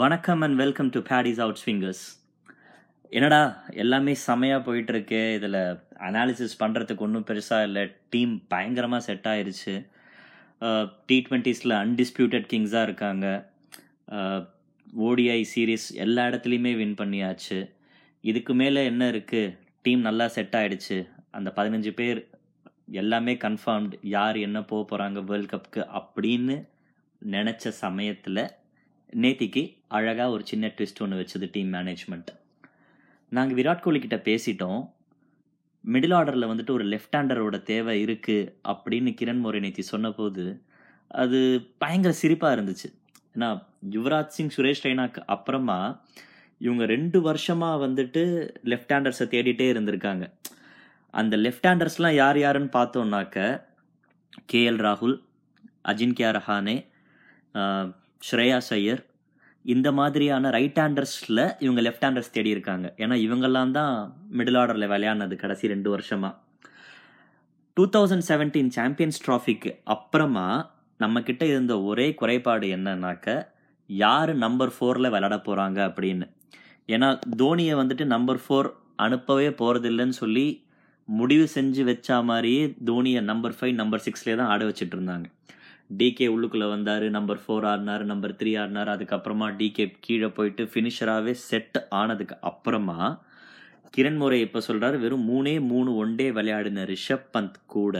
வணக்கம் and welcome to Paddy's outswingers என்னடா எல்லாமே செமையாக போயிட்டுருக்கு. இதில் அனாலிசிஸ் பண்ணுறதுக்கு ஒன்றும் பெருசாக இல்லை. டீம் பயங்கரமாக செட் ஆயிடுச்சு டி ட்வெண்ட்டீஸில் அன்டிஸ்பியூட்டட் கிங்ஸாக இருக்காங்க. ஓடிஐ சீரீஸ் எல்லா இடத்துலையுமே வின் பண்ணியாச்சு. இதுக்கு மேலே என்ன இருக்குது டீம் நல்லா செட் ஆயிடுச்சு. அந்த பதினஞ்சு பேர் எல்லாமே கன்ஃபார்ம்டு யார் என்ன போக போகிறாங்க வேர்ல்ட் கப்புக்கு அப்படின்னு நினச்ச சமயத்தில் நேத்திக்கு அழகாக ஒரு சின்ன ட்விஸ்ட் ஒன்று வச்சது டீம் மேனேஜ்மெண்ட் நாங்கள் விராட் கோலி கிட்ட பேசிட்டோம். மிடில் ஆர்டரில் வந்துட்டு ஒரு லெஃப்ட் ஹேண்டரோட தேவை இருக்குது அப்படின்னு கிரண் மோரே சொன்னபோது அது பயங்கர சிரிப்பாக இருந்துச்சு. ஏன்னா யுவராஜ் சிங் சுரேஷ் ரெய்னாக்கு அப்புறமா இவங்க ரெண்டு வருஷமாக வந்துட்டு லெஃப்ட் ஹேண்டர்ஸை தேடிட்டே இருந்திருக்காங்க. அந்த லெஃப்ட் ஹேண்டர்ஸ்லாம் யார் யாருன்னு பார்த்தோம்னாக்க கேஎல் ராகுல் அஜின்கியா ரஹானே ஸ்ரேயா சையர் இந்த மாதிரியான ரைட் ஹேண்டர்ஸில் இவங்க லெஃப்ட் ஹேண்டர்ஸ் தேடி இருக்காங்க ஏன்னா இவங்கெல்லாம் தான் மிடில் ஆர்டரில் விளையாடினது கடைசி ரெண்டு வருஷமாக டூ தௌசண்ட் செவன்டீன் சாம்பியன்ஸ் ட்ராஃபிக்கு அப்புறமா நம்மக்கிட்ட இருந்த ஒரே குறைபாடு என்னன்னாக்க யார் நம்பர் ஃபோரில் விளையாட போகிறாங்க அப்படின்னு. ஏன்னா தோனியை வந்துட்டு நம்பர் ஃபோர் அனுப்பவே போகிறதில்லன்னு சொல்லி முடிவு செஞ்சு வச்சா மாதிரியே தோனியை நம்பர் ஃபைவ் நம்பர் சிக்ஸ்லேயே தான் ஆட வச்சுட்டு இருந்தாங்க. டிகே உள்ளுக்குள்ளே வந்தார் நம்பர் ஃபோர் ஆடினார் நம்பர் த்ரீ ஆடினார் அதுக்கப்புறமா டிகே கீழே போயிட்டு ஃபினிஷராகவே செட் ஆனதுக்கு அப்புறமா கிரண் முறை இப்போ சொல்கிறார் வெறும் மூணே மூணு ஒன் டே விளையாடின ரிஷப் பந்த் கூட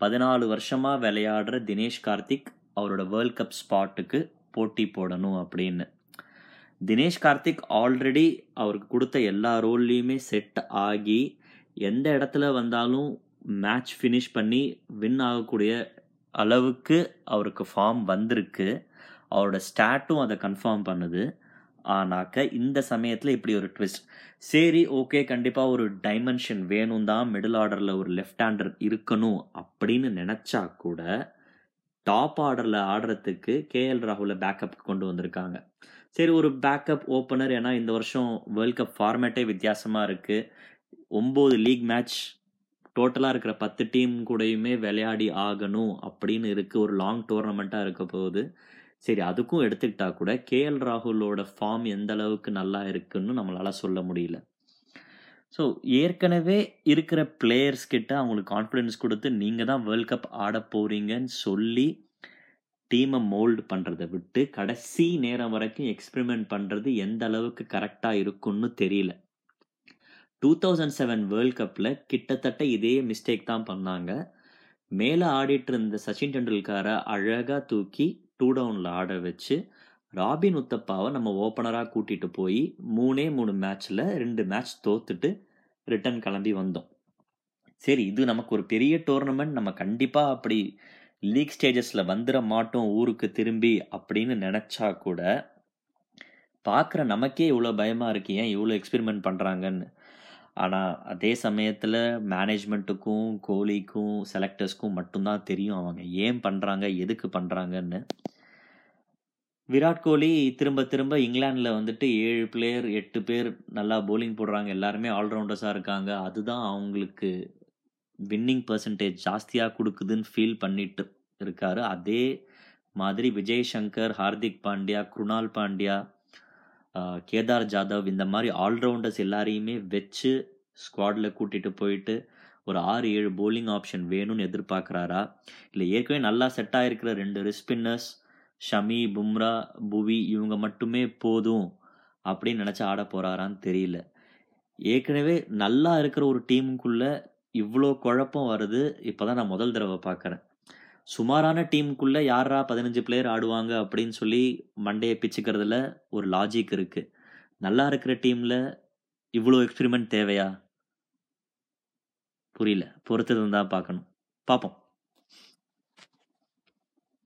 பதினாலு வருஷமாக விளையாடுற தினேஷ் கார்த்திக் அவரோட வேர்ல்ட் கப் ஸ்பாட்டுக்கு போட்டி போடணும் அப்படின்னு. தினேஷ் கார்த்திக் ஆல்ரெடி அவருக்கு கொடுத்த எல்லா ரோல்லையுமே செட் ஆகி எந்த இடத்துல வந்தாலும் மேட்ச் ஃபினிஷ் பண்ணி வின் ஆகக்கூடிய அளவுக்கு அவருக்கு ஃபார்ம் வந்திருக்கு. அவரோட ஸ்டாட்டும் அதை கன்ஃபார்ம் பண்ணுது. ஆனாக்க இந்த சமயத்தில் இப்படி ஒரு ட்விஸ்ட் சரி ஓகே கண்டிப்பாக ஒரு டைமென்ஷன் வேணும் தான் மிடில் ஆர்டரில் ஒரு லெஃப்ட் ஹேண்டர் இருக்கணும் அப்படின்னு நினச்சா கூட டாப் ஆர்டரில் ஆடுறதுக்கு கேஎல் ராகுலை பேக்கப் கொண்டு வந்திருக்காங்க. சரி ஒரு பேக்கப் ஓப்பனர் ஏன்னா இந்த வருஷம் வேர்ல்ட் கப் ஃபார்மேட்டே வித்தியாசமாக இருக்குது ஒம்பது லீக் மேட்ச் டோட்டலாக இருக்கிற பத்து டீம் கூடயுமே விளையாடி ஆகணும் அப்படின்னு இருக்குது ஒரு லாங் டோர்னமெண்ட்டாக இருக்க போகுது. சரி அதுக்கும் எடுத்துக்கிட்டா கூட கேஎல் ராகுலோட ஃபார்ம் எந்த அளவுக்கு நல்லா இருக்குன்னு நம்மளால் சொல்ல முடியல. ஸோ ஏற்கனவே இருக்கிற பிளேயர்ஸ் கிட்ட அவங்களுக்கு கான்ஃபிடென்ஸ் கொடுத்து நீங்கள் தான் வேர்ல்ட் கப் ஆட போகிறீங்கன்னு சொல்லி டீமை மோல்டு பண்ணுறதை விட்டு கடைசி நேரம் வரைக்கும் எக்ஸ்பெரிமெண்ட் பண்ணுறது எந்த அளவுக்கு கரெக்டாக இருக்குன்னு தெரியல. டூ தௌசண்ட் செவன் வேர்ல்ட் கப்பில் கிட்டத்தட்ட இதே மிஸ்டேக் தான் பண்ணாங்க. மேலே ஆடிட்டு இருந்த சச்சின் டெண்டுல்கரை அழகாக தூக்கி டூ டவுனில் ஆட வச்சு ராபின் உத்தப்பாவை நம்ம ஓப்பனராக கூட்டிகிட்டு போய் மூணே மூணு மேட்ச்சில் ரெண்டு மேட்ச் தோத்துட்டு ரிட்டன் கிளம்பி வந்தோம். சரி இது நமக்கு ஒரு பெரிய டோர்னமெண்ட் நம்ம கண்டிப்பாக அப்படி லீக் ஸ்டேஜஸில் வந்துட மாட்டோம் ஊருக்கு திரும்பி அப்படின்னு நினச்சா கூட பார்க்குற நமக்கே இவ்வளோ பயமாக இருக்கு. ஏன் இவ்வளோ எக்ஸ்பெரிமெண்ட் பண்ணுறாங்கன்னு ஆனால் அதே சமயத்தில் மேனேஜ்மெண்ட்டுக்கும் கோலிக்கும் செலக்டர்ஸ்க்கும் மட்டும்தான் தெரியும் அவங்க. ஏன் பண்ணுறாங்க எதுக்கு பண்ணுறாங்கன்னு விராட் கோலி திரும்ப திரும்ப இங்கிலாண்டில் வந்துட்டு ஏழு பிளேயர் எட்டு பேர் நல்லா போலிங் போடுறாங்க. எல்லாருமே ஆல்ரவுண்டர்ஸாக இருக்காங்க. அதுதான் அவங்களுக்கு வின்னிங் பர்சன்டேஜ் ஜாஸ்தியாக கொடுக்குதுன்னு ஃபீல் பண்ணிட்டு இருக்காரு. அதே மாதிரி விஜய் சங்கர் ஹார்திக் பாண்டியா குருணால் பாண்டியா கேதார் ஜாதவ் இந்த மாதிரி ஆல்ரவுண்டர்ஸ் எல்லாரையுமே வச்சு ஸ்குவாடில் கூட்டிகிட்டு போயிட்டு ஒரு ஆறு ஏழு போலிங் ஆப்ஷன் வேணும்னு எதிர்பார்க்குறாரா? இல்லை ஏற்கனவே நல்லா செட் ஆகிருக்கிற ரெண்டு ரிஸ்பின்னர்ஸ் ஷமி பும்ரா புவி இவங்க மட்டுமே போதும் அப்படின்னு நினச்சி ஆட போகிறாரான்னு தெரியல. ஏற்கனவே நல்லா இருக்கிற ஒரு டீமுக்குள்ளே இவ்வளோ குழப்பம் வருது. இப்போ தான் நான் முதல் தடவை பார்க்குறேன் சுமாரான டீமுக்குள்ளே யாரா பதினஞ்சு பிளேயர் ஆடுவாங்க அப்படின்னு சொல்லி மண்டையை பிச்சுக்கிறதுல ஒரு லாஜிக் இருக்குது நல்லா இருக்கிற டீமில் இவ்வளோ எக்ஸ்பிரிமெண்ட் தேவையா? புரியல. பொறுத்தது தான் பார்க்கணும். பார்ப்போம்.